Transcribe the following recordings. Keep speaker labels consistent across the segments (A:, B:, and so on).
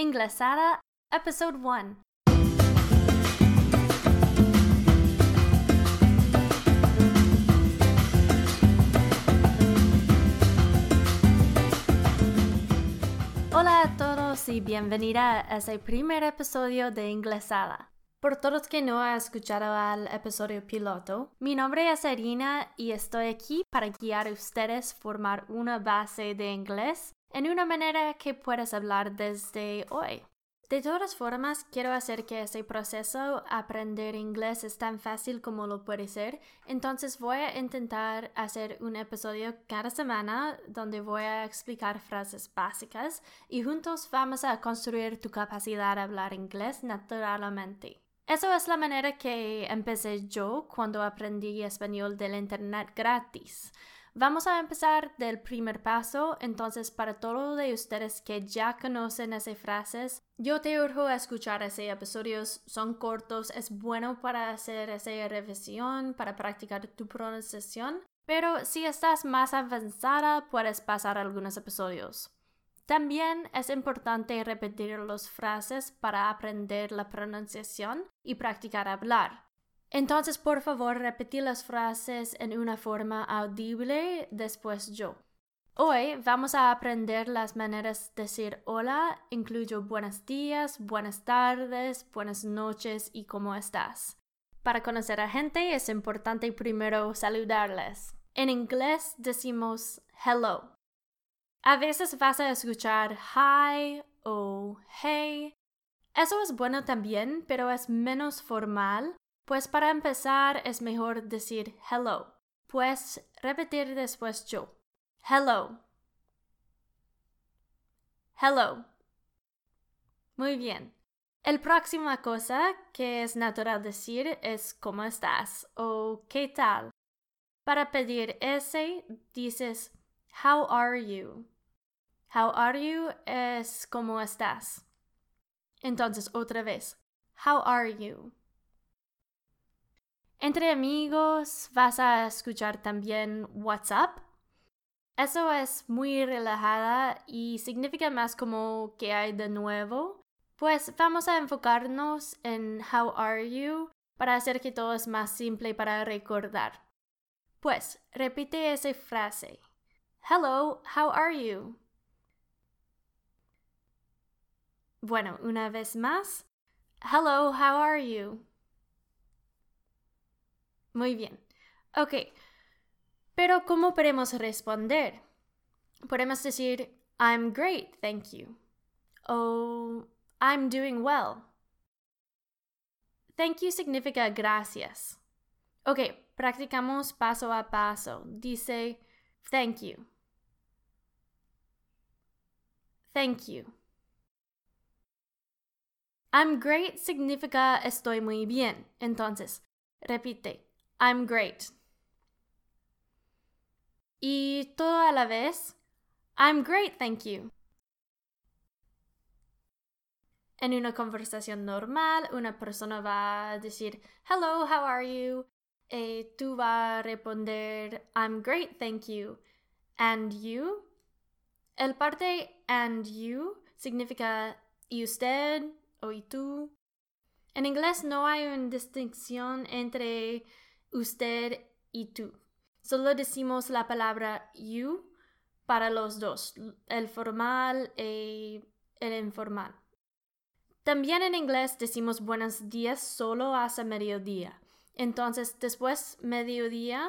A: Inglesada, Episode 1. Hola a todos y bienvenida a ese primer episodio de Inglesada. Por todos que no han escuchado al episodio piloto, mi nombre es Irina y estoy aquí para guiar a ustedes formar una base de inglés en una manera que puedas hablar desde hoy. De todas formas, quiero hacer que ese proceso aprender inglés es tan fácil como lo puede ser, entonces voy a intentar hacer un episodio cada semana donde voy a explicar frases básicas y juntos vamos a construir tu capacidad de hablar inglés naturalmente. Eso es la manera que empecé yo cuando aprendí español del Internet gratis. Vamos a empezar del primer paso, entonces para todos de ustedes que ya conocen esas frases, yo te urjo a escuchar esos episodios, son cortos, es bueno para hacer esa revisión, para practicar tu pronunciación, pero si estás más avanzada puedes pasar algunos episodios. También es importante repetir las frases para aprender la pronunciación y practicar hablar. Entonces, por favor, repetí las frases en una forma audible después yo. Hoy vamos a aprender las maneras de decir hola, incluyo buenos días, buenas tardes, buenas noches y cómo estás. Para conocer a gente es importante primero saludarles. En inglés decimos hello. A veces vas a escuchar hi o hey. Eso es bueno también, pero es menos formal pues para empezar es mejor decir hello. Pues repetir después yo. Hello. Hello. Muy bien. El próxima cosa que es natural decir es ¿cómo estás? o ¿qué tal? Para pedir ese dices How are you? How are you es ¿cómo estás? Entonces otra vez. How are you? Entre amigos vas a escuchar también WhatsApp. Eso es muy relajada y significa más como que hay de nuevo. Pues vamos a enfocarnos en How are you para hacer que todo es más simple para recordar. Pues repite esa frase. Hello, how are you? Bueno, una vez más. Hello, how are you? Muy bien. Ok. Pero ¿cómo podemos responder? Podemos decir, I'm great, thank you. O I'm doing well. Thank you significa gracias. Ok, practicamos paso a paso. Dice, thank you. Thank you. I'm great significa estoy muy bien. Entonces, repite, I'm great. Y todo a la vez, I'm great, thank you. En una conversación normal, una persona va a decir, Hello, how are you? Y tú vas a responder, I'm great, thank you. And you? El parte and you significa y usted o y tú. En inglés no hay una distinción entre usted y tú. Solo decimos la palabra you para los dos, el formal y el informal. También en inglés decimos buenos días solo hasta mediodía. Entonces, después mediodía,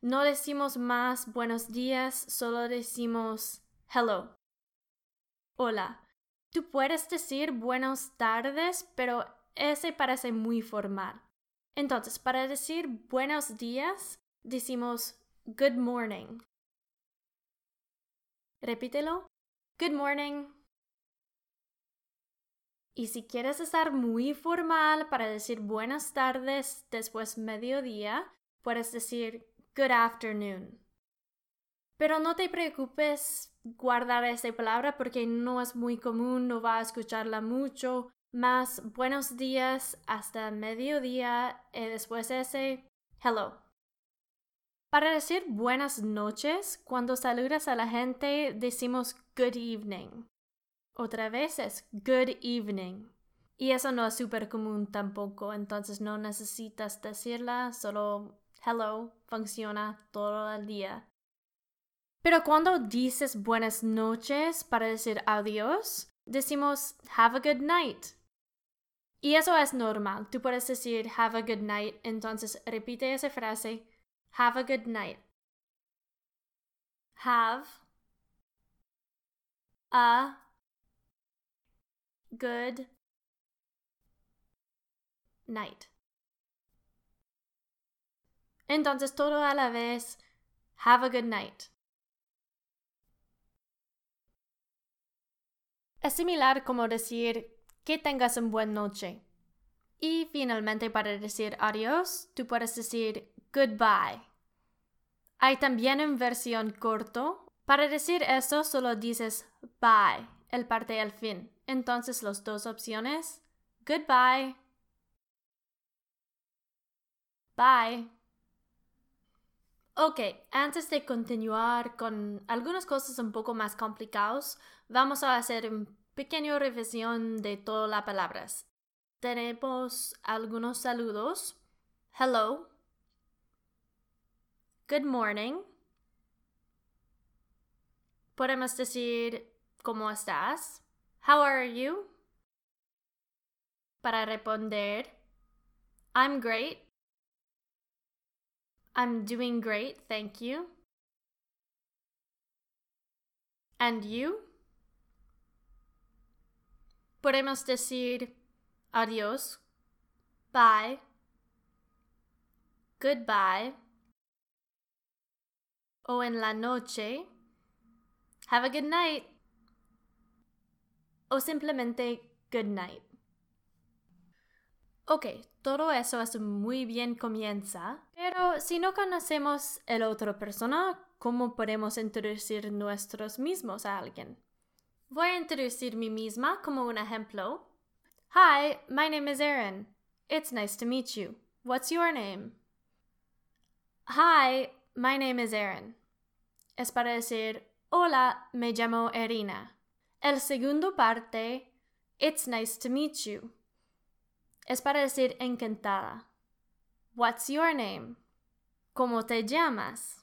A: no decimos más buenos días, solo decimos hello. Hola. Tú puedes decir buenas tardes, pero ese parece muy formal. Entonces, para decir buenos días, decimos good morning. Repítelo. Good morning. Y si quieres estar muy formal para decir buenas tardes después mediodía, puedes decir good afternoon. Pero no te preocupes guardar esa palabra porque no es muy común, no va a escucharla mucho más buenos días hasta mediodía y después ese hello. Para decir buenas noches, cuando saludas a la gente decimos good evening. Otra vez es good evening. Y eso no es súper común tampoco, entonces no necesitas decirla, solo hello funciona todo el día. Pero cuando dices buenas noches para decir adiós, decimos have a good night. Y eso es normal. Tú puedes decir have a good night, entonces repite esa frase have a good night. Have a good night. Entonces todo a la vez, have a good night. Es similar como decir que tengas una buena noche. Y finalmente para decir adiós, tú puedes decir goodbye. Hay también una versión corto. Para decir eso solo dices bye, el parte al fin. Entonces las dos opciones, goodbye, bye. Ok, antes de continuar con algunas cosas un poco más complicadas, vamos a hacer una pequeña revisión de todas las palabras. Tenemos algunos saludos. Hello. Good morning. Podemos decir ¿cómo estás? How are you? Para responder I'm great. I'm doing great, thank you. And you? Podemos decir adiós, bye, goodbye, o en la noche, have a good night, o simplemente good night. Ok, todo eso es muy bien comienza, pero si no conocemos el otra persona, ¿cómo podemos introducir nosotros mismos a alguien? Voy a introducir mí misma como un ejemplo. Hi, my name is Erin. It's nice to meet you. What's your name? Hi, my name is Erin. Es para decir, hola, me llamo Erina. El segundo parte, it's nice to meet you es para decir encantada. What's your name? ¿Cómo te llamas?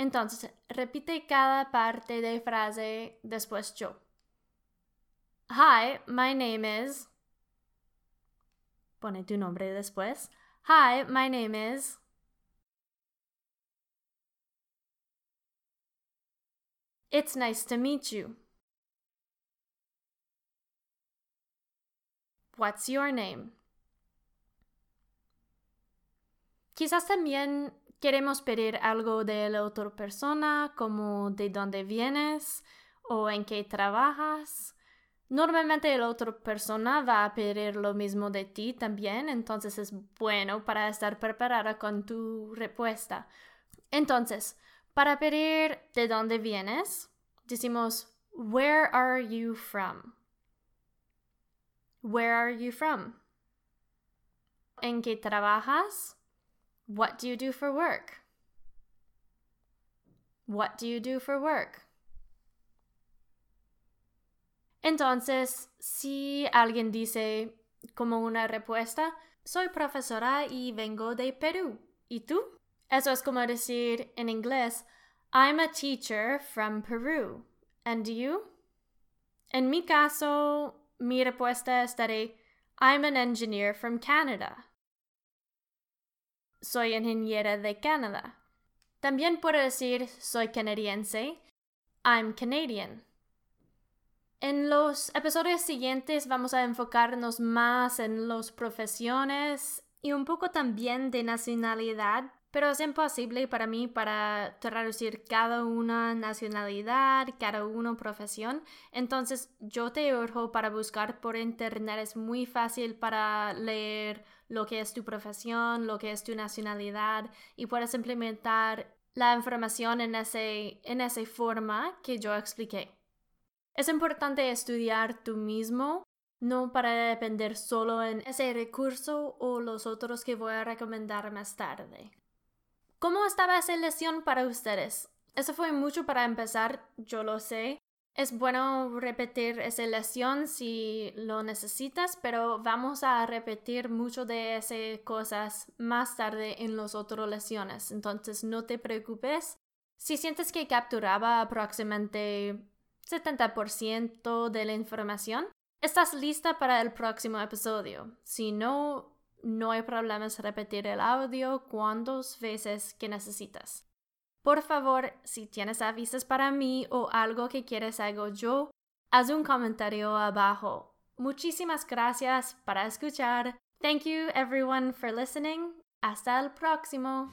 A: Entonces, repite cada parte de frase después yo. Hi, my name is. Pone tu nombre después. Hi, my name is. It's nice to meet you. What's your name? Quizás también queremos pedir algo de la otra persona, como de dónde vienes o en qué trabajas. Normalmente la otra persona va a pedir lo mismo de ti también, entonces es bueno para estar preparada con tu respuesta. Entonces, para pedir de dónde vienes, decimos, Where are you from? Where are you from? ¿En qué trabajas? What do you do for work? What do you do for work? Entonces, si alguien dice como una respuesta, soy profesora y vengo de Perú. ¿Y tú? Eso es como decir en inglés, I'm a teacher from Peru. And you? En mi caso, mi respuesta es estaré I'm an engineer from Canada. Soy ingeniera de Canadá. También puedo decir soy canadiense. I'm Canadian. En los episodios siguientes vamos a enfocarnos más en las profesiones y un poco también de nacionalidad pero es imposible para mí para traducir cada una nacionalidad, cada una profesión. Entonces yo te urjo para buscar por internet. Es muy fácil para leer lo que es tu profesión, lo que es tu nacionalidad y puedes implementar la información en, ese, en esa forma que yo expliqué. Es importante estudiar tú mismo, no para depender solo en ese recurso o los otros que voy a recomendar más tarde. ¿Cómo estaba esa lección para ustedes? Eso fue mucho para empezar, yo lo sé. Es bueno repetir esa lección si lo necesitas, pero vamos a repetir mucho de esas cosas más tarde en las otras lecciones. Entonces no te preocupes. Si sientes que capturaba aproximadamente 70% de la información, estás lista para el próximo episodio. Si no, no hay problemas repetir el audio cuantas veces que necesitas. Por favor, si tienes avisos para mí o algo que quieres hago yo, haz un comentario abajo. Muchísimas gracias para escuchar. Thank you everyone for listening. Hasta el próximo.